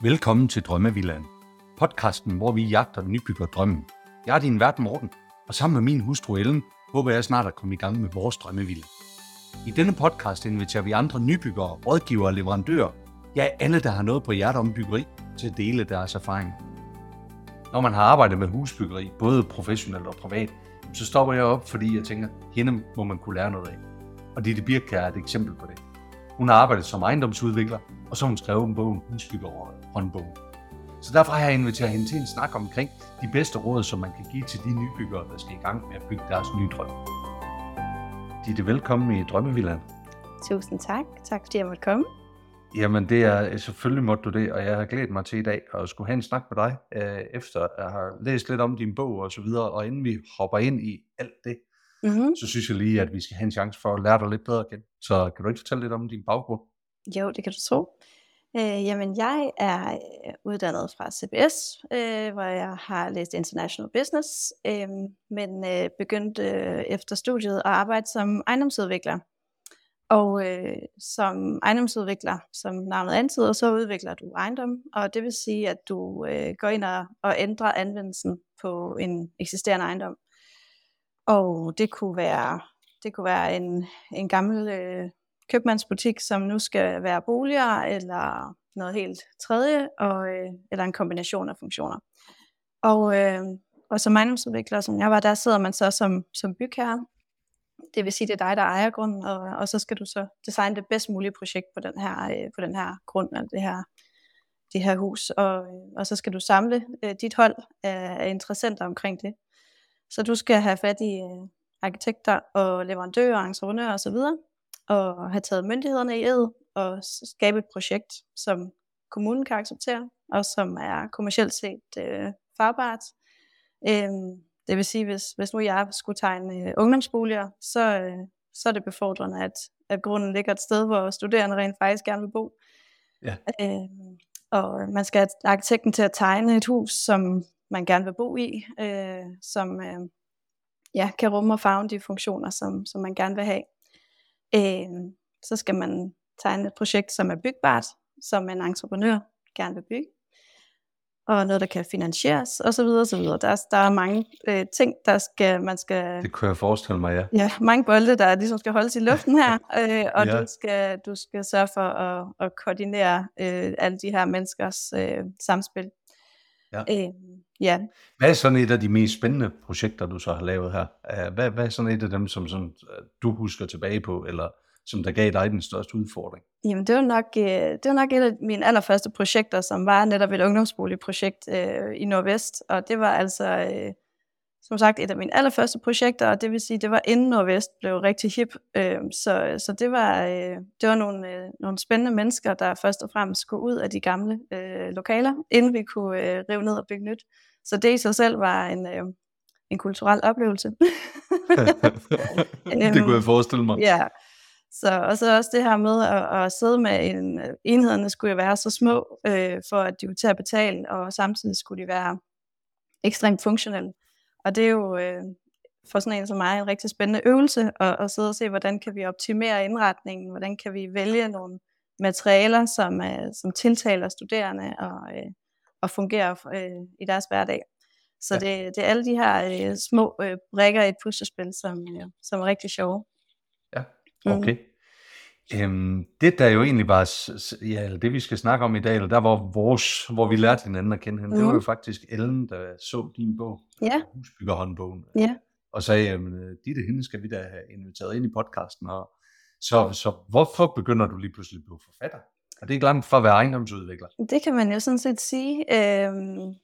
Velkommen til Drømmevilland, Podcasten, hvor vi jagter nybygger drømmen. Jeg er din vært Morten, og sammen med min hustru Ellen, håber jeg snart at komme i gang med vores drømmevilla. I denne podcast inviterer vi andre nybyggere, rådgivere og leverandører, ja alle, der har noget på hjertet om byggeri, til at dele deres erfaring. Når man har arbejdet med husbyggeri, både professionelt og privat, så stopper jeg op, fordi jeg tænker, hende må man kunne lære noget af. Og Ditte Birk er et eksempel på det. Hun har arbejdet som ejendomsudvikler, og så har hun skrevet en bog, Husbygger håndbogen. Så derfor har jeg inviteret hende til en snak omkring de bedste råd, som man kan give til de nybyggere, der skal i gang med at bygge deres nye drøm. Ditte, velkommen i Drømmevillaen. Tusind tak. Tak fordi jeg måtte komme. Jamen, det er selvfølgelig måtte du det, og jeg har glædet mig til i dag at skulle have en snak med dig, øh, efter jeg har læst lidt om din bog og så videre, og inden vi hopper ind i alt det, mm-hmm. så synes jeg lige, at vi skal have en chance for at lære dig lidt bedre at kende. Så kan du ikke fortælle lidt om din baggrund? Jo, det kan du tro. Øh, jamen, jeg er øh, uddannet fra CBS, øh, hvor jeg har læst International Business, øh, men øh, begyndte øh, efter studiet at arbejde som ejendomsudvikler. Og øh, som ejendomsudvikler, som navnet antyder, så udvikler du ejendom, og det vil sige, at du øh, går ind og, og ændrer anvendelsen på en eksisterende ejendom. Og det kunne være, det kunne være en, en gammel øh, købmandsbutik, som nu skal være boliger, eller noget helt tredje, og, øh, eller en kombination af funktioner. Og, øh, og som ejendomsudvikler, som jeg var, der sidder man så som, som bygherre. Det vil sige, det er dig, der ejer grunden, og, og så skal du så designe det bedst mulige projekt på den her, øh, på den her grund, eller det her, det her hus. Og, øh, og så skal du samle øh, dit hold af, af interessenter omkring det. Så du skal have fat i øh, arkitekter og leverandører, entreprenører osv., og have taget myndighederne i ed og skabe et projekt, som kommunen kan acceptere, og som er kommercielt set øh, farbart. Øhm, det vil sige, hvis, hvis nu jeg skulle tegne øh, ungdomsboliger, så, øh, så er det befordrende, at, at grunden ligger et sted, hvor studerende rent faktisk gerne vil bo. Ja. Øhm, og man skal have arkitekten til at tegne et hus, som man gerne vil bo i, øh, som øh, ja, kan rumme og farve de funktioner, som, som man gerne vil have. Øh, så skal man tegne et projekt, som er byggebart, som en entreprenør gerne vil bygge, og noget, der kan finansieres, og så videre, så videre. Der, er, der er mange øh, ting, der skal, man skal... Det kunne jeg forestille mig, ja. Ja, mange bolde, der ligesom skal holdes i luften her, øh, og ja. du, skal, du skal sørge for at, at koordinere øh, alle de her menneskers øh, samspil. Ja. Øh, ja. Hvad er sådan et af de mest spændende projekter, du så har lavet her? Hvad, hvad er sådan et af dem, som sådan, du husker tilbage på, eller som der gav dig den største udfordring? Jamen, det var nok, øh, det var nok et af mine allerførste projekter, som var netop et ungdomsboligprojekt øh, i Nordvest, og det var altså, øh, som sagt, et af mine allerførste projekter, og det vil sige, det var inden Nordvest blev rigtig hip, øh, så, så det var, øh, det var nogle, øh, nogle spændende mennesker, der først og fremmest skulle ud af de gamle øh, lokaler, inden vi kunne øh, rive ned og bygge nyt. Så det i sig selv var en, øh, en kulturel oplevelse. det kunne jeg forestille mig. Ja, så, og så også det her med at, at sidde med en, enhederne skulle jo være så små, øh, for at de kunne til at betale, og samtidig skulle de være ekstremt funktionelle. Og det er jo øh, for sådan en som mig en rigtig spændende øvelse at, at sidde og se, hvordan kan vi optimere indretningen, hvordan kan vi vælge nogle materialer, som, øh, som tiltaler studerende og, øh, og fungerer øh, i deres hverdag. Så ja. det, det er alle de her øh, små øh, brækker i et puslespil, som, øh, som er rigtig sjove. Mm. Okay. Mm. Øhm, det der jo egentlig bare, ja, eller det vi skal snakke om i dag, eller der hvor, vores, hvor vi lærte hinanden at kende hende, mm. det var jo mm. faktisk Ellen, der så din bog, ja. Husbyggerhåndbogen, ja. og sagde, jamen, Ditte, hende skal vi da have inviteret ind i podcasten, og så, så hvorfor begynder du lige pludselig at blive forfatter? Er det ikke langt fra at være ejendomsudvikler? Det kan man jo sådan set sige. Øhm,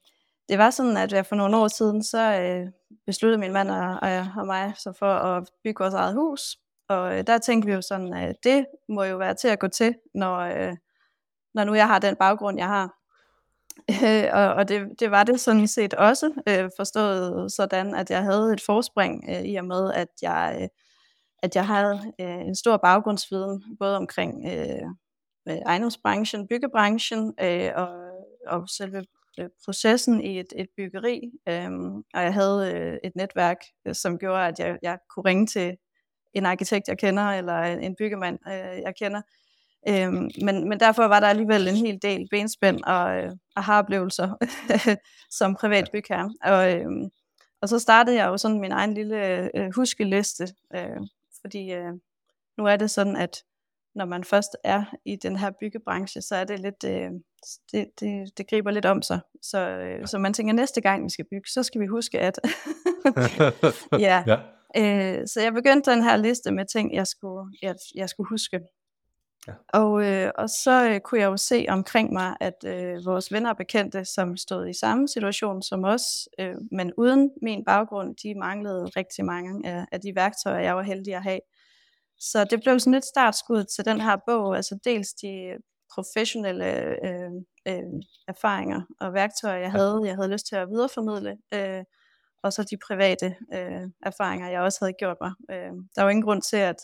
det var sådan, at jeg for nogle år siden, så øh, besluttede min mand og, og mig så for at bygge vores eget hus. Og øh, der tænkte vi jo sådan, at det må jo være til at gå til, når, øh, når nu jeg har den baggrund, jeg har. Øh, og og det, det var det sådan set også, øh, forstået sådan, at jeg havde et forspring øh, i og med, at jeg, øh, at jeg havde øh, en stor baggrundsviden, både omkring øh, øh ejendomsbranchen, byggebranchen øh, og, og selve øh, processen i et, et byggeri. Øh, og jeg havde øh, et netværk, øh, som gjorde, at jeg, jeg kunne ringe til en arkitekt, jeg kender, eller en byggemand, øh, jeg kender, Øhm, men, men derfor var der alligevel en hel del benspænd og øh, aha-oplevelser som privat bygherre. Og, øhm, og så startede jeg jo sådan min egen lille øh, huskeliste, øh, fordi øh, nu er det sådan, at når man først er i den her byggebranche, så er det lidt, øh, det, det, det griber lidt om sig. Så, øh, så man tænker, næste gang vi skal bygge, så skal vi huske at. ja. ja. Øh, så jeg begyndte den her liste med ting, jeg skulle, jeg, jeg skulle huske. Ja. Og, øh, og så øh, kunne jeg jo se omkring mig, at øh, vores venner og bekendte, som stod i samme situation som os, øh, men uden min baggrund, de manglede rigtig mange af, af de værktøjer, jeg var heldig at have. Så det blev sådan et startskud til den her bog, altså dels de professionelle øh, øh, erfaringer og værktøjer, jeg havde, jeg havde lyst til at videreformidle, øh, og så de private øh, erfaringer, jeg også havde gjort mig. Øh, der var ingen grund til, at,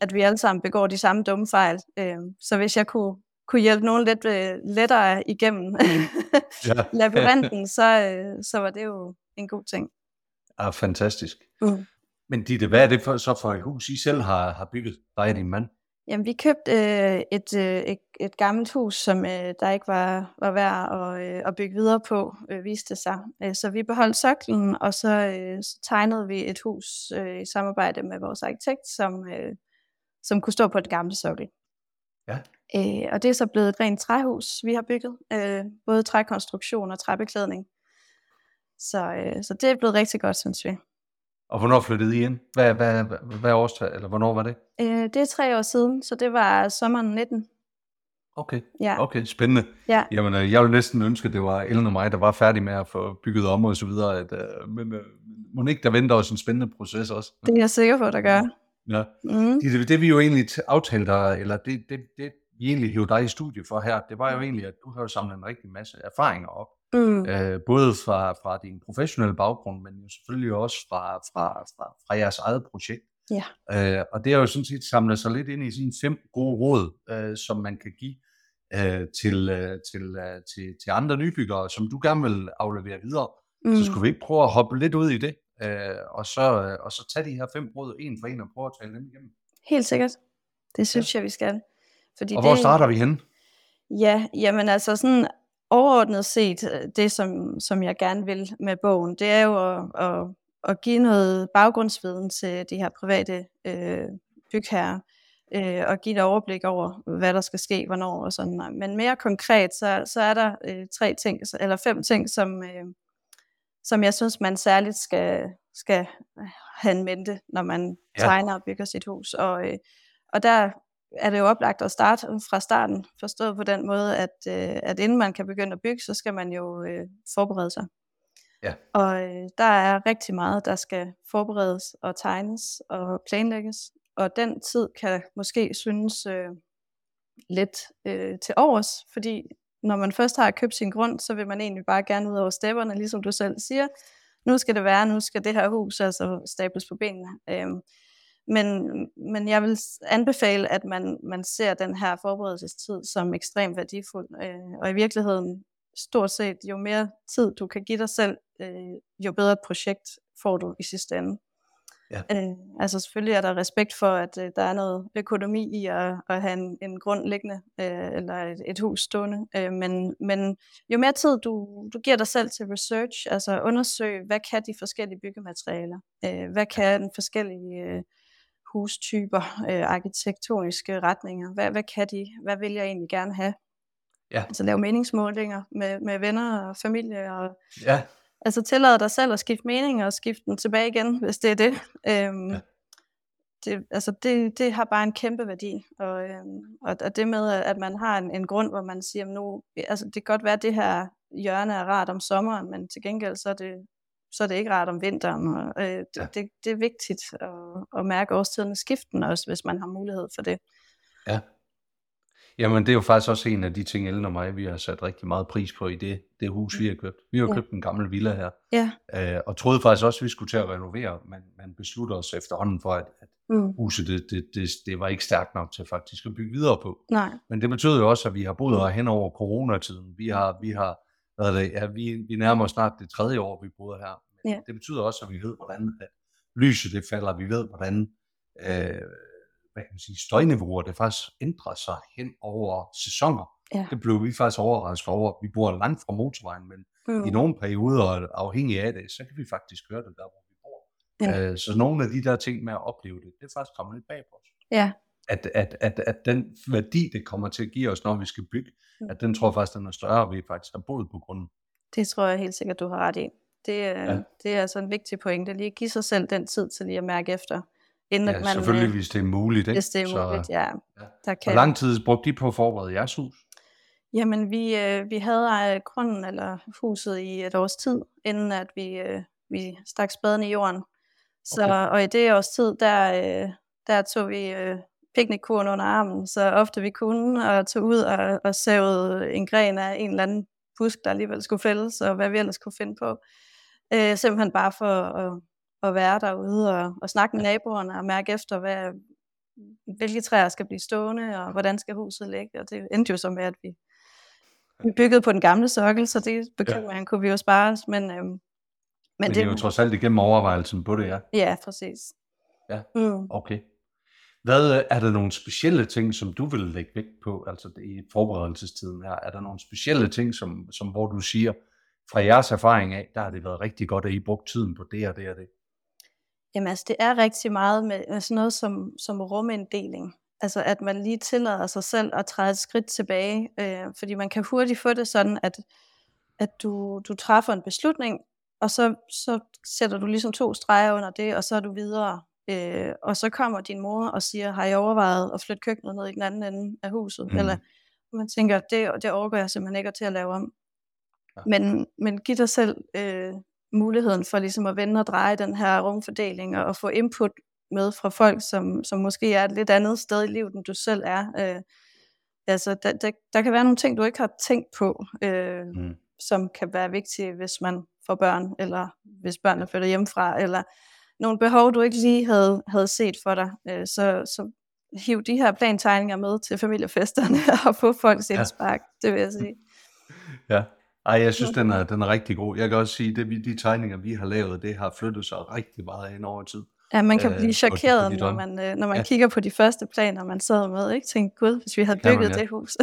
at vi alle sammen begår de samme dumme fejl. Øh, så hvis jeg kunne, kunne hjælpe nogen lidt øh, lettere igennem labyrinten, så, øh, så var det jo en god ting. Ah, fantastisk. Mm. Men Ditte, hvad er det for, så for et hus, I selv har, har bygget, dig og din mand? Jamen, vi købte øh, et, øh, et, et gammelt hus, som øh, der ikke var, var værd at, øh, at bygge videre på, øh, viste sig. Øh, så vi beholdt soklen, og så, øh, så tegnede vi et hus øh, i samarbejde med vores arkitekt, som, øh, som kunne stå på et gammelt sokkel. Ja. Øh, og det er så blevet et rent træhus, vi har bygget. Øh, både trækonstruktion og træbeklædning. Så, øh, så det er blevet rigtig godt, synes vi. Og hvornår flyttede I ind? Hvad, hvad, hvad, hvad årstal, eller hvornår var det? Øh, det er tre år siden, så det var sommeren 19. Okay, ja. okay, spændende. Ja. Jamen, øh, jeg ville næsten ønske, at det var Ellen og mig, der var færdige med at få bygget om og så videre. At, uh, men uh, må ikke, der venter også en spændende proces også. Det er jeg sikker på, der gør. Ja. Mm. Det, det, vi jo egentlig aftalte, eller det, det, det vi egentlig hævde dig i studiet for her, det var jo egentlig, at du har samlet en rigtig masse erfaringer op. Mm. Øh, både fra, fra din professionelle baggrund, men jo selvfølgelig også fra, fra, fra, fra jeres eget projekt. Ja. Øh, og det er jo sådan set samlet sig lidt ind i sådan fem gode råd, øh, som man kan give øh, til, øh, til, øh, til, til andre nybyggere, som du gerne vil aflevere videre. Mm. Så skulle vi ikke prøve at hoppe lidt ud i det, øh, og, så, øh, og så tage de her fem råd en for en og prøve at tale dem igennem. Helt sikkert. Det synes ja. jeg, vi skal. Fordi og hvor det, starter vi hen? Ja, jamen altså sådan overordnet set, øh, det som, som jeg gerne vil med bogen, det er jo at, at, at give noget baggrundsviden til de her private øh, bygherrer, øh, og give et overblik over, hvad der skal ske, hvornår og sådan Men mere konkret, så, så er der øh, tre ting, eller fem ting, som, øh, som jeg synes, man særligt skal, skal have en mente, når man ja. tegner og bygger sit hus. Og, øh, og der er det jo oplagt at starte fra starten, forstået på den måde, at, øh, at inden man kan begynde at bygge, så skal man jo øh, forberede sig. Ja. Og øh, der er rigtig meget, der skal forberedes og tegnes og planlægges, og den tid kan måske synes øh, lidt øh, til overs, fordi når man først har købt sin grund, så vil man egentlig bare gerne ud over stepperne, ligesom du selv siger. Nu skal det være, nu skal det her hus altså stables på benene. Øh, men, men jeg vil anbefale, at man, man ser den her forberedelsestid som ekstremt værdifuld. Øh, og i virkeligheden, stort set, jo mere tid du kan give dig selv, øh, jo bedre et projekt får du i sidste ende. Ja. Øh, altså selvfølgelig er der respekt for, at øh, der er noget økonomi i at, at have en, en grund liggende, øh, eller et, et hus stående, øh, men, men jo mere tid du, du giver dig selv til research, altså undersøg, hvad kan de forskellige byggematerialer, øh, hvad kan den forskellige øh, hustyper, øh, arkitektoniske retninger. Hvad, hvad kan de? Hvad vil jeg egentlig gerne have? Ja. Altså lave meningsmålinger med, med venner og familie. Og, ja. Altså tillade dig selv at skifte mening og skifte den tilbage igen, hvis det er det. Øhm, ja. det, altså det, det har bare en kæmpe værdi. Og, øhm, og, og det med, at man har en, en grund, hvor man siger, nu, altså det kan godt være, at det her hjørne er rart om sommeren, men til gengæld så er det så er det ikke rart om vinteren. Og, øh, det, ja. det, det er vigtigt at, at mærke årstidernes skiften også, hvis man har mulighed for det. Ja. Jamen, det er jo faktisk også en af de ting, Ellen og mig, vi har sat rigtig meget pris på i det, det hus, vi har købt. Vi har ja. købt en gammel villa her, ja. øh, og troede faktisk også, at vi skulle til at renovere, men man besluttede os efterhånden for, at, at mm. huset, det, det, det, det var ikke stærkt nok til faktisk at bygge videre på. Nej. Men det betyder jo også, at vi har boet her hen over coronatiden. Vi har, vi har hvad det, ja, vi, vi nærmer os snart det tredje år, vi bor her. Men ja. det betyder også, at vi ved, hvordan at lyset det falder. Vi ved, hvordan øh, hvad kan man sige, støjniveauer, det faktisk ændrer sig hen over sæsoner. Ja. Det blev vi faktisk overrasket over. Vi bor langt fra motorvejen, men Mm. i nogle perioder, afhængig af det, så kan vi faktisk høre det der, hvor vi bor. Ja. Øh, så nogle af de der ting med at opleve det, det er faktisk kommet lidt bag på os. Ja, At, at, at, at den værdi, det kommer til at give os, når vi skal bygge, Mm. at den tror jeg faktisk, den er større, og vi faktisk har boet på grunden. det tror jeg helt sikkert, du har ret i. Det, ja. Det er altså en vigtig pointe, lige at give sig selv den tid til lige at mærke efter, inden at Ja, man, selvfølgelig, øh, hvis det er muligt. Ikke? hvis det er Så, muligt, ja. ja. Der Hvor kan, lang tid brugte de på at forberede jeres hus? Jamen, vi, øh, vi havde øh, grunden eller huset i et års tid, inden at vi, øh, vi stak spaden i jorden. Så, Okay. Og i det års tid, der, øh, der tog vi øh, piknikkuren under armen, så ofte vi kunne, og tog ud og, og savede en gren af en eller anden busk, der alligevel skulle fældes, og hvad vi ellers kunne finde på. Øh, simpelthen bare for at, at være derude og, og snakke med naboerne og mærke efter, hvad, hvilke træer skal blive stående, og hvordan skal huset ligge. Og det endte jo så med, at vi, vi byggede på den gamle sokkel, så det bekymring ja. kunne vi jo spare os. Men, øhm, men, Men det er jo trods alt igennem overvejelsen på det, ja. Ja, præcis. Ja. Mm. Okay. Hvad øh, er der nogle specielle ting, som du vil lægge vægt på, altså i forberedelsestiden her? Er der nogle specielle ting, som, som hvor du siger, fra jeres erfaring af, der har det været rigtig godt, at I brugt tiden på det og det og det? Jamen altså, det er rigtig meget med, med sådan noget som, som ruminddeling. Altså, at man lige tillader sig selv at træde et skridt tilbage. Øh, fordi man kan hurtigt få det sådan, at, at du, du træffer en beslutning, og så, så sætter du ligesom to streger under det, og så er du videre. Øh, og så kommer din mor og siger, har jeg overvejet at flytte køkkenet ned i den anden ende af huset? Mm. Eller man tænker, det, det overgår jeg simpelthen ikke til at lave om. Ja. Men, men giv dig selv øh, muligheden for ligesom at vende og dreje den her rumfordeling og, og få input med fra folk, som, som måske er et lidt andet sted i livet, end du selv er. Øh, altså, der, der, der kan være nogle ting, du ikke har tænkt på, øh, Mm. som kan være vigtige, hvis man får børn, eller hvis børnene flytter hjemmefra, eller nogle behov, du ikke lige havde, havde set for dig. Øh, så, så hiv de her plantegninger med til familiefesterne og få folks Ja. indspark, det vil jeg sige. Ja. Ej, jeg synes, den er, den er rigtig god. Jeg kan også sige, at de tegninger, vi har lavet, det har flyttet sig rigtig meget ind over tid. Ja, man kan Øh, blive chokeret, de når man, øh, når man Ja. kigger på de første planer, man sad med. Ikke? Tænk, gud, hvis vi havde Kan man, bygget ja. det hus.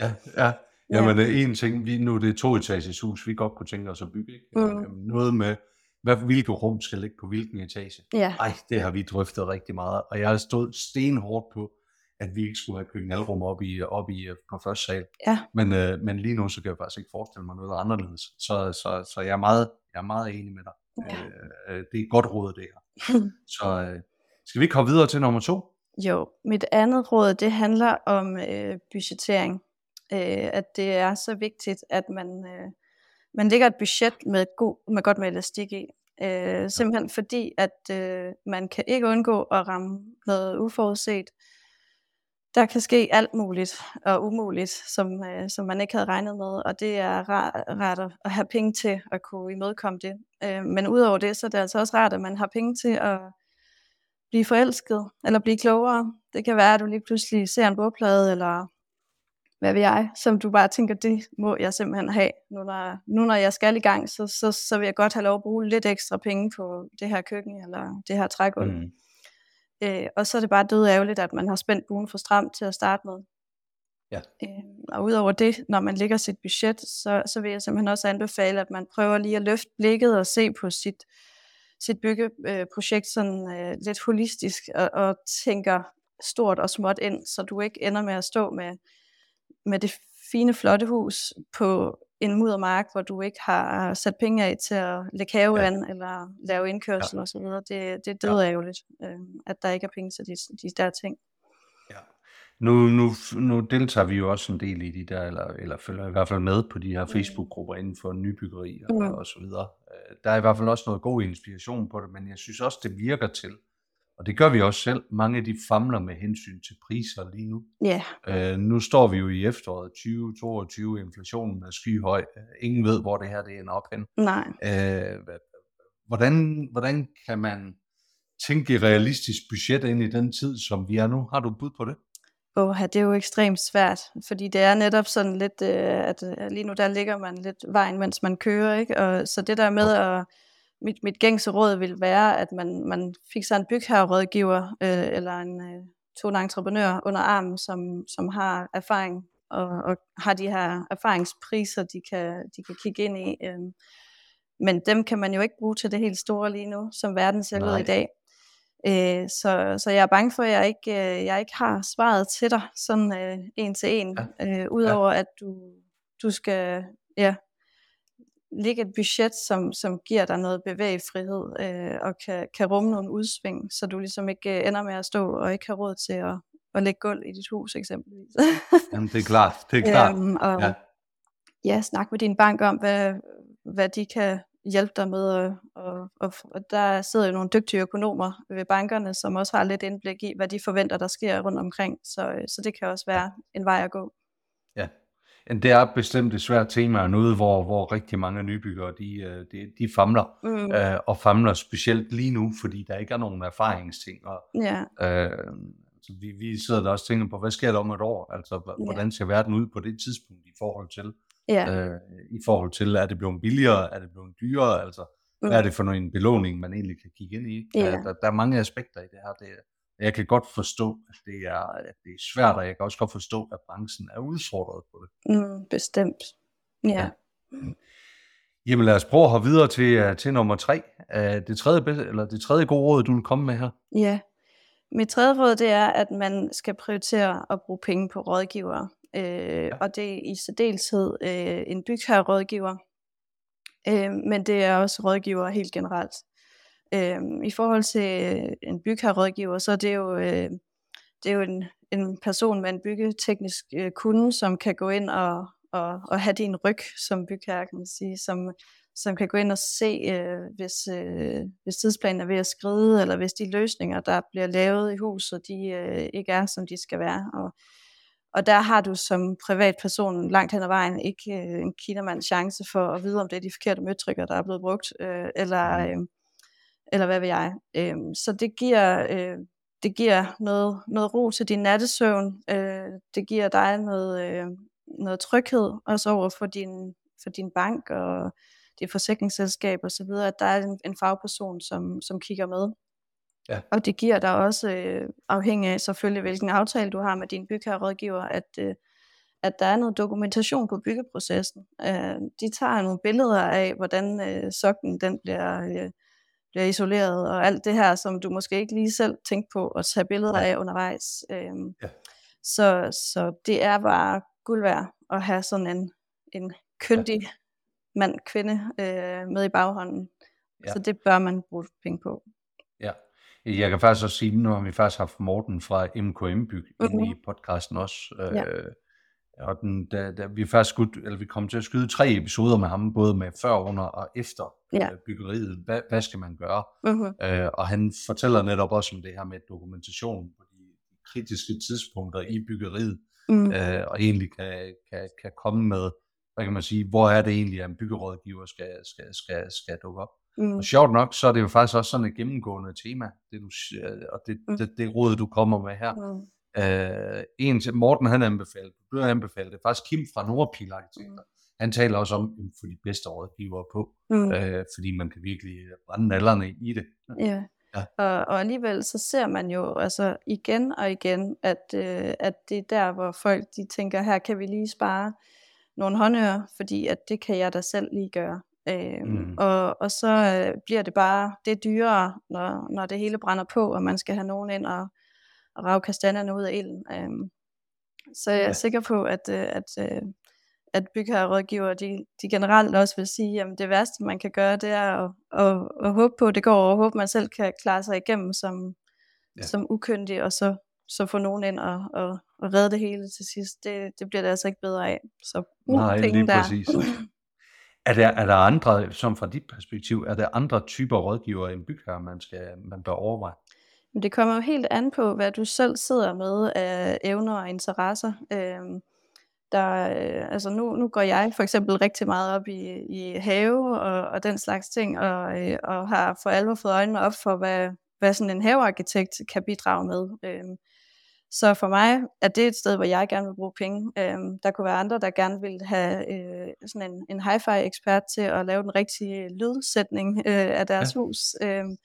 Ja, ja. Jamen, ja. en ting, vi, nu er det et to-etages hus, vi godt kunne tænke os at bygge. Ikke? Mm. Noget med, hvad, hvilke rum skal ligge på hvilken etage. ja, Ej, det har vi drøftet rigtig meget, og jeg har stået stenhårdt på, at vi ikke skulle have køkkenalrum op i, op i øh, på første sal. ja, Men, øh, men lige nu, så kan jeg faktisk ikke forestille mig noget anderledes. Så, så, så jeg, er meget, jeg er meget enig med dig. ja. Øh, øh, det er godt råd, det her. Så øh, skal vi ikke hoppe videre til nummer to? Jo, mit andet råd, det handler om øh, budgettering. Øh, at det er så vigtigt, at man, øh, man lægger et budget med, god, med godt med elastik i. Øh, simpelthen fordi, at øh, man kan ikke undgå at ramme noget uforudset. Der kan ske alt muligt og umuligt, som, øh, som man ikke havde regnet med, og det er rart, at- have penge til at kunne imødekomme det. Øh, men udover det, så er det altså også rart, at man har penge til at blive forelsket, eller blive klogere. Det kan være, at du lige pludselig ser en bogplade, eller hvad ved jeg, som du bare tænker, det må jeg simpelthen have. Nu når, nu når jeg skal i gang, så, så, så vil jeg godt have lov at bruge lidt ekstra penge på det her køkken, eller det her trægulv. Mm. Øh, og så er det bare død ærgerligt, at man har spændt buen for stramt til at starte med. Ja. Øh, og udover det, når man lægger sit budget, så, så vil jeg simpelthen også anbefale, at man prøver lige at løfte blikket og se på sit, sit byggeprojekt sådan øh, lidt holistisk, og, og tænker stort og småt ind, så du ikke ender med at stå med, med det fine, flotte hus på en muddermark, hvor du ikke har sat penge af til at lægge have Ja. eller lave indkørsel ja. osv. Det, det er dødærgerligt, øh, at der ikke er penge til de, de der ting. Ja. Nu, nu, nu deltager vi jo også en del i de der, eller, eller følger i hvert fald med på de her Facebook-grupper inden for nybyggeri og, Mm. og så videre. Øh, Der er i hvert fald også noget god inspiration på det, men jeg synes også, det virker til, og det gør vi også selv, mange af de famler med hensyn til priser lige nu. Ja, Øh, nu står vi jo i efteråret 2022, inflationen er skyhøj, Øh, ingen ved, hvor det her det ender op hen. nej. Øh, hvordan, hvordan kan man tænke realistisk budget ind i den tid, som vi er nu? Har du bud på det? Åh, det er jo ekstremt svært, fordi det er netop sådan lidt, øh, at øh, lige nu der ligger man lidt vejen, mens man kører, ikke? Og så det der med at, mit, mit gængse råd vil være, at man, man fik sig en bygherrerådgiver, øh, eller en øh, to entreprenører under armen, som, som har erfaring og, og har de her erfaringspriser, de kan, de kan kigge ind i. Øh, men dem kan man jo ikke bruge til det helt store lige nu, som verden ser ud i dag. Øh, så, så jeg er bange for, at jeg ikke, øh, jeg ikke har svaret til dig sådan øh, en til en. Ja. Øh, Udover ja. at du, du skal ja, lægge et budget, som, som giver dig noget bevægefrihed øh, og kan, kan rumme nogle udsving, så du ligesom ikke øh, ender med at stå og ikke har råd til at, at lægge gulv i dit hus eksempelvis. Jamen det er klart, det er klart. Øhm, og, ja. ja, snak med din bank om, hvad, hvad de kan hjælpe dig med, og, og, og, og der sidder jo nogle dygtige økonomer ved bankerne, som også har lidt indblik i, hvad de forventer, der sker rundt omkring, så, så det kan også være en vej at gå. Ja, det er bestemt et svært tema, og noget, hvor, hvor rigtig mange nybyggere, de, øh, de, de famler, mm. øh, og famler specielt lige nu, fordi der ikke er nogen erfaringsting. Og, ja. øh, så vi, vi sidder der også og tænker på, hvad sker der om et år? Altså, hvordan ser verden ud på det tidspunkt i forhold til, ja. øh, i forhold til, er det blevet billigere, er det blevet dyrere, altså, mm. hvad er det for en belåning, man egentlig kan kigge ind i? Ja. Der, der er mange aspekter i det her. Det, jeg kan godt forstå, at det, er, at det er svært, og jeg kan også godt forstå, at branchen er udfordret på det. Mm, bestemt. Ja. ja. Jamen lad os prøve at have videre til, øh, til nummer tre. Øh, det tredje, eller det tredje gode råd, du vil komme med her. Ja, mit tredje råd det er, at man skal prioritere at bruge penge på rådgivere. Øh, ja. Og det er i særdeleshed øh, en bygherrerådgiver, øh, men det er også rådgiver helt generelt. Øh, I forhold til en bygherrerådgiver, så er det jo, øh, det er jo en, en person med en byggeteknisk øh, kunde, som kan gå ind og, og, og have din ryg som bygherre, kan man sige, som, som kan gå ind og se, øh, hvis, øh, hvis tidsplanen er ved at skride, eller hvis de løsninger, der bliver lavet i huset, de øh, ikke er, som de skal være. Og, og der har du som privatperson langt hen ad vejen ikke øh, en kindermands chance for at vide, om det er de forkerte møtrikker, der er blevet brugt, øh, eller, mm. øh, eller hvad ved jeg. Øh, så det giver, øh, det giver noget, noget ro til din nattesøvn. Øh, det giver dig noget, øh, noget tryghed, også over for din, for din bank og dit forsikringsselskab osv., at der er en, en fagperson, som, som kigger med. Ja. Og det giver dig også, øh, afhængig af selvfølgelig, hvilken aftale du har med din bygherrerådgiver, at, øh, at der er noget dokumentation på byggeprocessen. Øh, de tager nogle billeder af, hvordan øh, sokken den bliver, øh, bliver isoleret, og alt det her, som du måske ikke lige selv tænkte på at tage billeder af undervejs. Øh, ja. så, så det er bare guld værd at have sådan en, en kyndig ja. mand, kvinde øh, med i baghånden. Ja. Så det bør man bruge penge på. Ja, jeg kan faktisk også sige, nu har vi faktisk haft Morten fra MKM Byg mm-hmm. inde i podcasten også. Øh, ja. Og den, da, da vi faktisk skudt, eller vi kom til at skyde tre episoder med ham, både med før, under og efter ja. øh, byggeriet. Hvad, hvad skal man gøre? Mm-hmm. Øh, og han fortæller netop også om det her med dokumentation på de kritiske tidspunkter i byggeriet, mm. øh, og egentlig kan, kan, kan komme med, hvad kan man sige, hvor er det egentlig, at en byggerådgiver skal, skal, skal, skal dukke op. Mm. Og sjovt nok, så er det jo faktisk også sådan et gennemgående tema, det du, og det, mm. det, det råd, du kommer med her. Mm. Uh, en til, Morten han anbefalede, du har anbefalet det, faktisk Kim fra Nordpil Arkitekter. Mm. Han taler også om for de bedste rådgivere på, mm. uh, fordi man kan virkelig brænde nallerne i det. Ja. Ja. Og, og alligevel så ser man jo altså igen og igen, at, øh, at det er der, hvor folk de tænker, her kan vi lige spare nogle håndører, fordi at det kan jeg da selv lige gøre. Øh, mm. og, og så øh, bliver det bare det er dyrere, når, når det hele brænder på, og man skal have nogen ind og, og rave kastanjerne ud af ilden. Øh, så jeg er ja. sikker på, at, øh, at, øh, at bygherrerådgiver, de, de generelt også vil sige, at det værste, man kan gøre, det er at, at, at håbe på, at det går, og håbe, man selv kan klare sig igennem som, ja. som ukyndig, og så, så få nogen ind og, og, og redde det hele til sidst. Det, det bliver det altså ikke bedre af. Så uh, Nej, lige der. præcis. Er der, er der andre, som fra dit perspektiv, er der andre typer rådgiver end bygherre, man, skal, man bør overveje? Det kommer jo helt an på, hvad du selv sidder med af evner og interesser. Øhm, der, øh, altså nu, nu går jeg for eksempel rigtig meget op i, i have og, og den slags ting, og, øh, og har for alvor fået øjnene op for, hvad, hvad sådan en havearkitekt kan bidrage med. Øhm, så for mig er det et sted, hvor jeg gerne vil bruge penge. Øhm, der kunne være andre, der gerne vil have øh, sådan en, en hi-fi ekspert til at lave den rigtige lydsætning øh, af deres ja. hus. Øhm,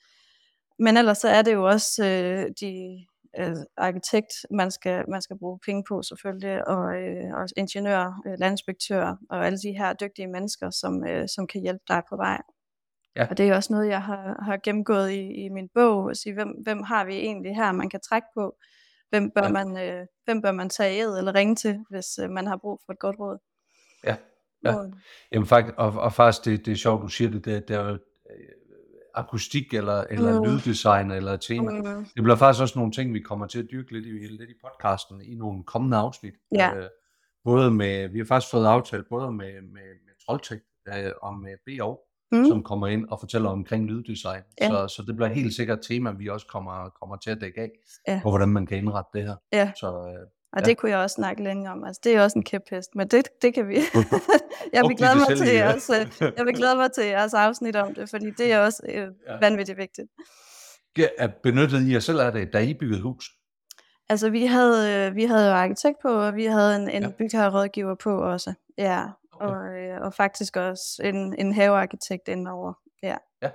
men ellers så er det jo også øh, de øh, arkitekt, man skal, man skal bruge penge på selvfølgelig, og, øh, og ingeniører, øh, landinspektører og alle de her dygtige mennesker, som, øh, som kan hjælpe dig på vej. Ja. Og det er også noget, jeg har, har gennemgået i, i min bog, at sige, hvem, hvem har vi egentlig her, man kan trække på, hvem bør, ja. man, øh, hvem bør man tage ed eller ringe til, hvis øh, man har brug for et godt råd. Ja, ja. Jamen, faktisk, og, og faktisk, det, det er sjovt, du siger det, det, det er jo øh, akustik eller, eller mm. lyddesign eller tema. Mm. Det bliver faktisk også nogle ting, vi kommer til at dyrke lidt i, lidt i podcasten i nogle kommende afsnit. Ja. Øh, både med, vi har faktisk fået aftalt både med, med, med Trolltech øh, og med BO, mm. som kommer ind og fortæller omkring lyddesign. Ja. Så, så det bliver helt sikkert et tema, vi også kommer, kommer til at dække af, ja. på hvordan man kan indrette det her. Ja. Så, øh, og ja. det kunne jeg også snakke længe om. Altså, det er også en kæphest, men det, det kan vi. jeg vil glæde mig til jeres, jeg vil glæde mig til jeres afsnit om det, fordi det er også øh, ja. vanvittigt vigtigt. Ja, er benyttet I jer selv af det, da I byggede hus? Altså, vi havde, øh, vi havde jo arkitekt på, og vi havde en, en ja. bygherrerådgiver på også. Ja, okay. og, øh, og faktisk også en, en havearkitekt indover. Ja, ja.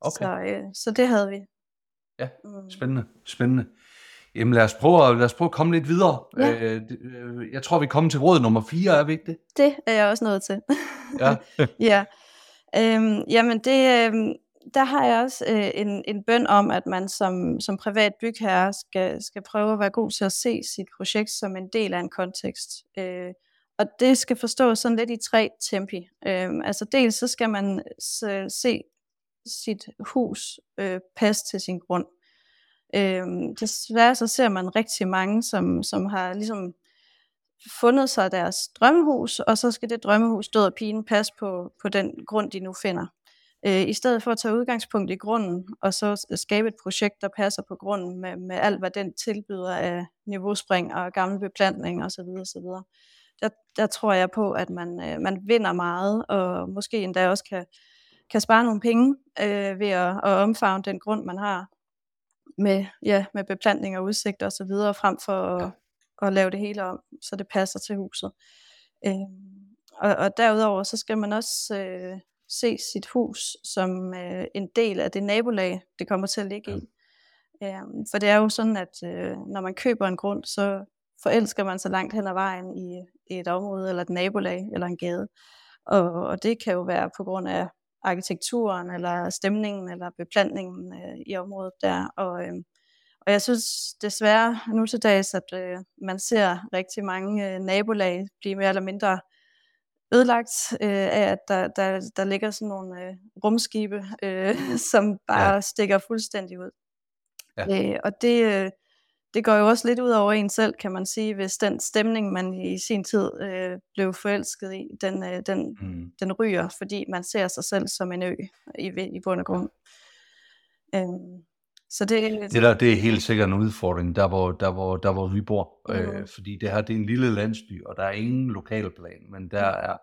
okay. Så, øh, så det havde vi. Ja, mm. spændende, spændende. Jamen lad os prøve, lad os prøve at komme lidt videre. Ja. Øh, øh, jeg tror, vi kommer til råd nummer 4, er vi ikke det? Det er jeg også nået til. ja. ja. Øhm, jamen det, øhm, der har jeg også øh, en, en bøn om, at man som, som privat bygherre skal, skal prøve at være god til at se sit projekt som en del af en kontekst. Øh, og det skal forstås sådan lidt i tre tempi. Øh, altså dels så skal man se sit hus øh, passe til sin grund. Øh, desværre så ser man rigtig mange, som, som har ligesom fundet sig deres drømmehus, og så skal det drømmehus død og pigen passe på, på den grund, de nu finder. Øh, I stedet for at tage udgangspunkt i grunden, og så skabe et projekt, der passer på grunden med, med alt, hvad den tilbyder af niveauspring og gammel beplantning osv. osv. Der, der tror jeg på, at man, øh, man vinder meget, og måske endda også kan, kan spare nogle penge øh, ved at, at omfavne den grund, man har med, ja, med beplantning og udsigt og så videre, frem for at, ja. at lave det hele om, så det passer til huset. Øh, og, og derudover så skal man også øh, se sit hus som øh, en del af det nabolag, det kommer til at ligge ja. i. Øh, for det er jo sådan, at øh, når man køber en grund, så forelsker man sig langt hen ad vejen i, i et område, eller et nabolag, eller en gade. Og, og det kan jo være på grund af arkitekturen, eller stemningen, eller beplantningen øh, i området der. Og, øh, og jeg synes desværre nu til dags, at øh, man ser rigtig mange øh, nabolag blive mere eller mindre ødelagt øh, af, at der, der, der ligger sådan nogle øh, rumskibe, øh, som bare ja. stikker fuldstændig ud. Ja. Øh, og det, øh, det går jo også lidt ud over en selv, kan man sige, hvis den stemning, man i sin tid øh, blev forelsket i, den, øh, den, mm. den ryger, fordi man ser sig selv som en ø i, i bund og grund. Øhm, så det, det, der, det er helt sikkert en udfordring, der hvor, der hvor, der hvor vi bor. Mm. Øh, fordi det her det er en lille landsby, og der er ingen lokalplan, men der mm. er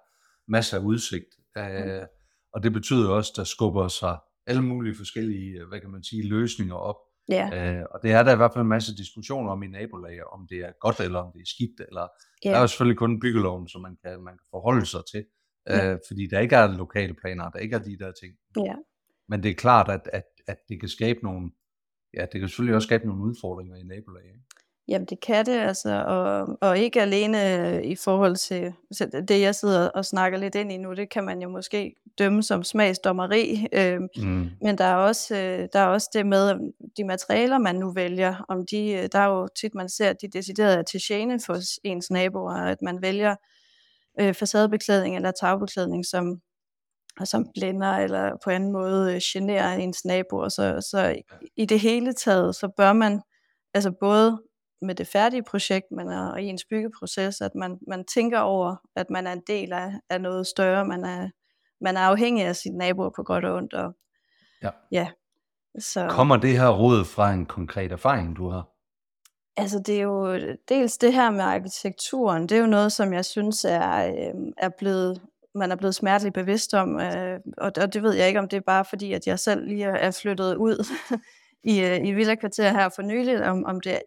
masser af udsigt. Øh, mm. Og det betyder også, der skubber sig alle mulige forskellige, hvad kan man sige, løsninger op Ja. Øh, og det er der i hvert fald en masse diskussioner om i nabolaget, om det er godt eller om det er skidt, eller ja. der er jo selvfølgelig kun byggeloven, som man kan, man kan forholde sig til, ja. øh, fordi der ikke er lokale planer, der ikke er de der ting. Ja. Men det er klart, at, at, at det kan skabe nogle, ja, det kan selvfølgelig også skabe nogle udfordringer i nabolaget. Jamen det kan det, altså, og, og ikke alene i forhold til det, jeg sidder og snakker lidt ind i nu, det kan man jo måske dømme som smagsdommeri, øh, mm. men der er, også, øh, der er også det med de materialer, man nu vælger, om de, øh, der er jo tit, man ser, at de decideret er til gene for ens naboer, at man vælger øh, facadebeklædning eller tagbeklædning, som, som blænder eller på anden måde øh, generer ens naboer, så, så i det hele taget, så bør man altså både med det færdige projekt, men og i ens byggeproces, at man, man tænker over, at man er en del af, af noget større, man er, man er afhængig af sine naboer på godt og ondt. Og, ja. ja så. Kommer det her råd fra en konkret erfaring, du har? Altså det er jo dels det her med arkitekturen, det er jo noget, som jeg synes er, øh, er blevet, man er blevet smerteligt bevidst om, øh, og, og det ved jeg ikke, om det er bare fordi, at jeg selv lige er flyttet ud i, øh, i Villa Kvarter her for nyligt, om, om det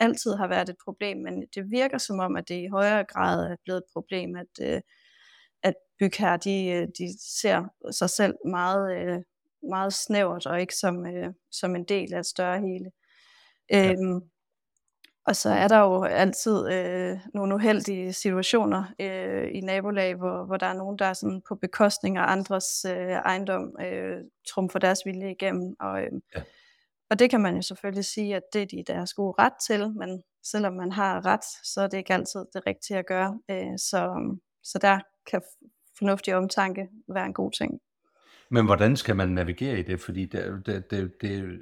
altid har været et problem, men det virker som om, at det i højere grad er blevet et problem, at, øh, at bygherrer, de, øh, de ser sig selv meget, øh, meget snævert, og ikke som, øh, som en del af et større hele. Ja. Øhm, Og så er der jo altid øh, nogle uheldige situationer øh, i nabolag, hvor, hvor der er nogen, der er sådan på bekostning af andres øh, ejendom, øh, trumfer deres vilje igennem. Og, øh, ja. Og det kan man jo selvfølgelig sige, at det er de deres gode ret til, men selvom man har ret, så er det ikke altid det rigtige at gøre. Øh, så, så der kan fornuftig omtanke være en god ting. Men hvordan skal man navigere i det? Fordi det, det, det, det,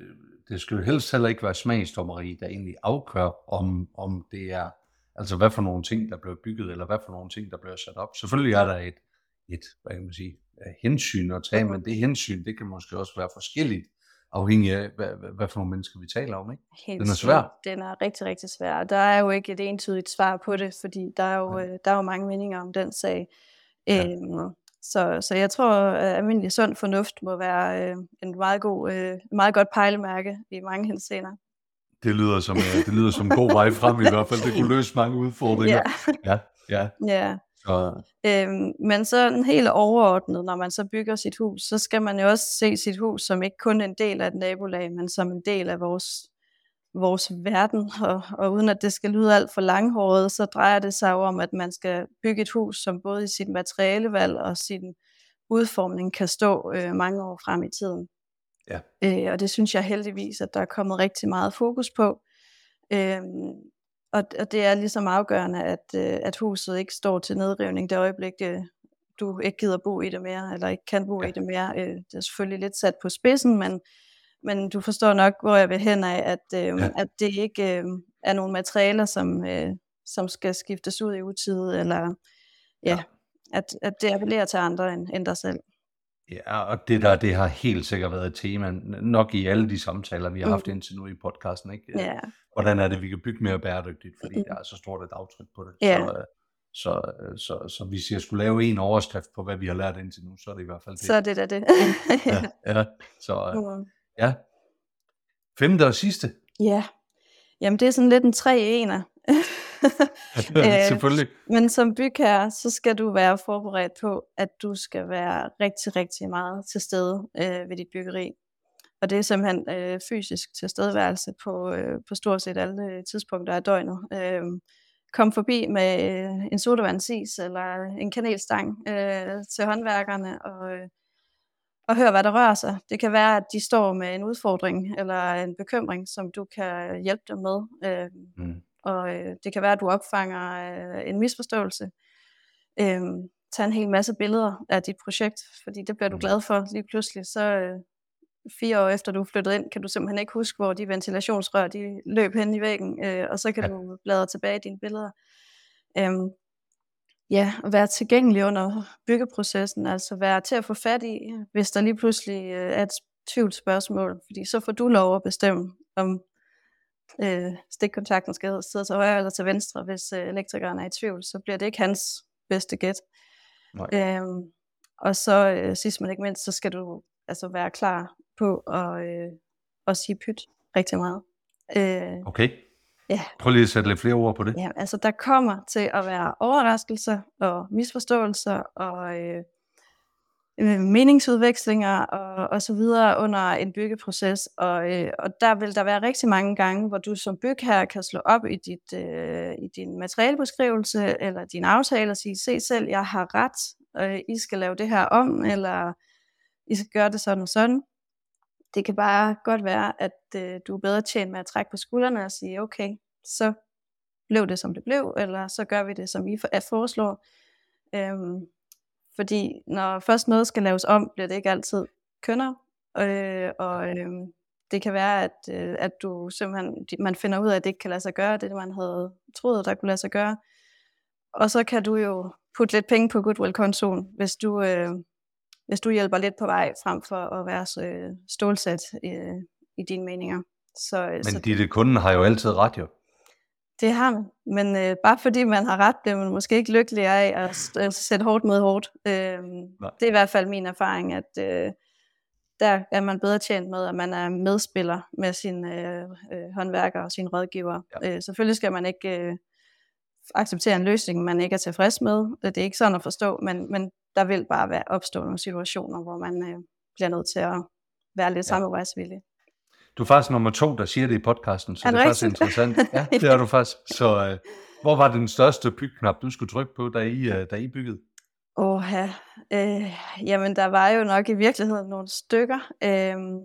det skal jo helst heller ikke være smagsdommeri, der egentlig afgør, om, om det er, altså hvad for nogle ting, der bliver bygget, eller hvad for nogle ting, der bliver sat op. Selvfølgelig er der et, et hvad kan man sige, hensyn at tage, men det hensyn, det kan måske også være forskelligt, afhængig af, hvad, hvad, for nogle mennesker vi taler om. Ikke? Helt den er svær. Den er rigtig, rigtig svær. Der er jo ikke et entydigt svar på det, fordi der er jo, ja. der er jo mange meninger om den sag. Ja. Øhm, så, så jeg tror, at almindelig sund fornuft må være øh, en meget, god, øh, meget godt pejlemærke i mange henseender. Det lyder som, øh, det lyder som en god vej frem i hvert fald. Det kunne løse mange udfordringer. Ja, ja. ja. ja. Så. Øhm, men så helt overordnet, når man så bygger sit hus, så skal man jo også se sit hus som ikke kun en del af et nabolag, men som en del af vores, vores verden. Og, og uden at det skal lyde alt for langhåret, så drejer det sig jo om, at man skal bygge et hus, som både i sit materialevalg og sin udformning kan stå øh, mange år frem i tiden. Ja. Øh, og det synes jeg heldigvis, at der er kommet rigtig meget fokus på. Øh, og, og det er ligesom afgørende, at, øh, at huset ikke står til nedrivning det øjeblik, øh, du ikke gider bo i det mere, eller ikke kan bo ja. i det mere. Øh, det er selvfølgelig lidt sat på spidsen, men, men du forstår nok, hvor jeg vil hen af, at, øh, ja. at det ikke øh, er nogle materialer, som, øh, som skal skiftes ud i utide, eller ja, ja. At, at det appellerer til andre end, end dig selv. Ja, og det der, det har helt sikkert været et tema, nok i alle de samtaler, vi har haft mm. indtil nu i podcasten, ikke? Ja. Hvordan er det, vi kan bygge mere bæredygtigt, fordi mm. der er så stort et aftryk på det. Ja. Så, øh, så, øh, så, så hvis jeg skulle lave en overskrift på, hvad vi har lært indtil nu, så er det i hvert fald det. Så er det da det. ja, ja, så mm. ja. Femte og sidste. Ja, jamen det er sådan lidt en tre ener. Øh, Selvfølgelig. Men som bygherre, så skal du være forberedt på, at du skal være rigtig, rigtig meget til stede øh, ved dit byggeri. Og det er simpelthen øh, fysisk tilstedeværelse på, øh, på stort set alle tidspunkter af døgnet. Øh, kom forbi med øh, en sodavandsis eller en kanelstang øh, til håndværkerne og, øh, og hør, hvad der rører sig. Det kan være, at de står med en udfordring eller en bekymring, som du kan hjælpe dem med. Øh, mm og øh, det kan være, at du opfanger øh, en misforståelse. Øh, tag en hel masse billeder af dit projekt, fordi det bliver du mm. glad for lige pludselig. Så øh, fire år efter du er flyttet ind, kan du simpelthen ikke huske, hvor de ventilationsrør de løb hen i væggen, øh, og så kan ja. du bladre tilbage i dine billeder. Øh, ja, at være tilgængelig under byggeprocessen, altså være til at få fat i, hvis der lige pludselig øh, er et tvivlsspørgsmål, fordi så får du lov at bestemme, om øh, stikkontakten skal sidde til højre eller til venstre, hvis øh, elektrikeren er i tvivl, så bliver det ikke hans bedste gæt. Øhm, og så øh, sidst men ikke mindst, så skal du altså være klar på at, øh, at sige pyt rigtig meget. Øh, okay. Ja. Prøv lige at sætte lidt flere ord på det. Ja, altså der kommer til at være overraskelser og misforståelser og øh, øh, meningsudvekslinger og, og så videre under en byggeproces. Og, øh, og der vil der være rigtig mange gange, hvor du som bygherre kan slå op i, dit, øh, i din materialebeskrivelse eller din aftale og sige, se selv, jeg har ret, øh, I skal lave det her om, eller I skal gøre det sådan og sådan. Det kan bare godt være, at øh, du er bedre tjent med at trække på skuldrene og sige, okay, så blev det, som det blev, eller så gør vi det, som vi foreslår. Øhm, fordi når først noget skal laves om, bliver det ikke altid kønner. Øh, og øh, det kan være, at, øh, at du simpelthen, man finder ud af, at det ikke kan lade sig gøre, det man havde troet, der kunne lade sig gøre. Og så kan du jo putte lidt penge på Goodwill-kontoen, hvis du, øh, hvis du hjælper lidt på vej, frem for at være øh, stålsat øh, i dine meninger. Så, øh, Men så, de kunden har jo altid ret jo. Det har man, men øh, bare fordi man har ret, bliver man måske ikke lykkelig af at, at sætte hårdt mod hårdt. Øh, det er i hvert fald min erfaring, at øh, der er man bedre tjent med, at man er medspiller med sine øh, øh, håndværkere og sine rådgiver. Ja. Øh, selvfølgelig skal man ikke øh, acceptere en løsning, man ikke er tilfreds med. Det er ikke sådan at forstå, men, men der vil bare være opstå nogle situationer, hvor man øh, bliver nødt til at være lidt ja. samarbejdsvillig. Du er faktisk nummer to, der siger det i podcasten, så Er det det er faktisk interessant. Ja, det er du faktisk. Så øh, hvor var den største bygknap, du skulle trykke på, da I, øh, da I byggede? Åh, øh, jamen der var jo nok i virkeligheden nogle stykker. Øhm,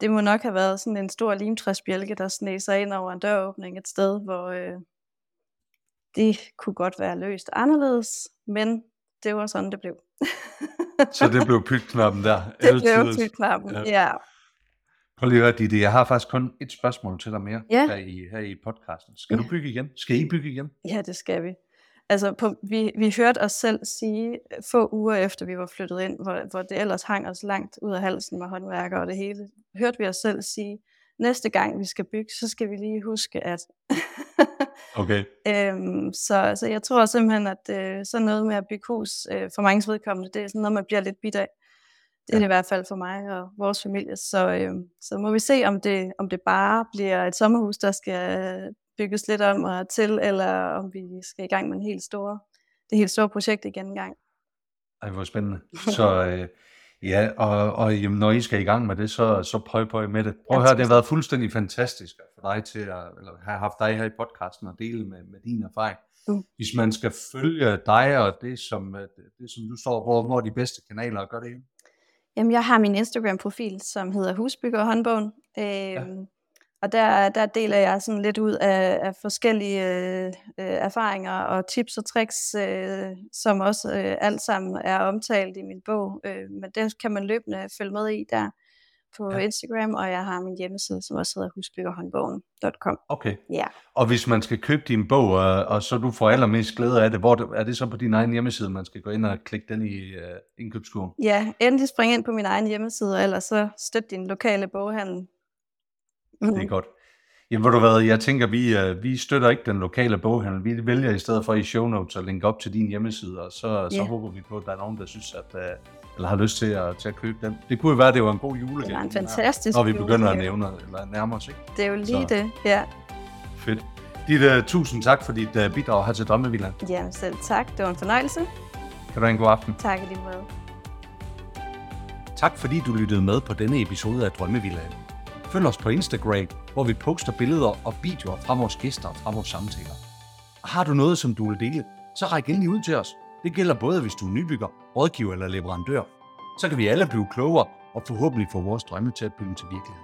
det må nok have været sådan en stor limtræsbjælke, der sneg sig ind over en døråbning et sted, hvor øh, det kunne godt være løst anderledes, men det var sådan, det blev. Så det blev pytknappen der. det Alle blev pytknappen, Ja. ja. Prøv lige at høre, Ditte, jeg har faktisk kun et spørgsmål til dig mere Ja. her, i, her i podcasten. Skal Ja. du bygge igen? Skal I bygge igen? Ja, det skal vi. Altså, på, vi, vi hørte os selv sige øh, få uger efter, vi var flyttet ind, hvor, hvor det ellers hang os langt ud af halsen med håndværker og det hele, hørte vi os selv sige, næste gang vi skal bygge, så skal vi lige huske, at... Okay. øhm, så, så jeg tror simpelthen, at øh, sådan noget med at bygge hus, øh, for mange vedkommende, det er sådan noget, man bliver lidt bit af. Det er Ja. i hvert fald for mig og vores familie. Så, øh, så må vi se, om det, om det bare bliver et sommerhus, der skal øh, bygges lidt om og til, eller om vi skal i gang med en helt store, det helt store projekt igen en gang. Ej, hvor spændende. Så øh, ja, og, og jamen, når I skal i gang med det, så, så prøv på med det. Prøv at høre, det har været fuldstændig fantastisk få dig til at, eller have haft dig her i podcasten og dele med, med din erfaring. Mm. Hvis man skal følge dig og det, som, øh, det, som du står, hvor, hvor er de bedste kanaler at gøre det? henne? Jamen, jeg har min Instagram-profil, som hedder Husbygger Håndbogen. Øhm, Og der, der deler jeg sådan lidt ud af, af forskellige øh, øh, erfaringer og tips og tricks, øh, som også øh, alt sammen er omtalt i min bog. Øh, men det kan man løbende følge med i der på Ja. Instagram, og jeg har min hjemmeside, som også hedder husbyggerhåndbogen.com. Okay. Ja. Og hvis man skal købe din bog, og, så du får allermest glæde af det, hvor er det så på din egen hjemmeside, man skal gå ind og klikke den i uh, indkøbskurven? ja, endelig spring ind på min egen hjemmeside, og ellers så støt din lokale boghandel. Det er godt. Jamen, du hvad, jeg tænker, vi, uh, vi støtter ikke den lokale boghandel. Vi vælger i stedet for i show notes at linke op til din hjemmeside, og så, så Ja. håber vi på, at der er nogen, der synes, at, uh, eller har lyst til at, til at købe den. Det kunne jo være, at det var en god julegave. Det var en fantastisk Når vi begynder at julegave. nævne, eller nærme os, ikke? Det er jo lige Så. det, ja. Fedt. Dit, uh, tusind tak for dit uh, bidrag her til Drømmevilland. Jamen selv tak, det var en fornøjelse. Kan du have en god aften. Tak lige måde. Tak fordi du lyttede med på denne episode af Drømmevillaen. Følg os på Instagram, hvor vi poster billeder og videoer fra vores gæster og fra vores samtaler. Og har du noget, som du vil dele, så ræk endelig ud til os. Det gælder både, hvis du er nybygger, rådgiver eller leverandør. Så kan vi alle blive klogere og forhåbentlig få vores drømme til at blive til virkelighed.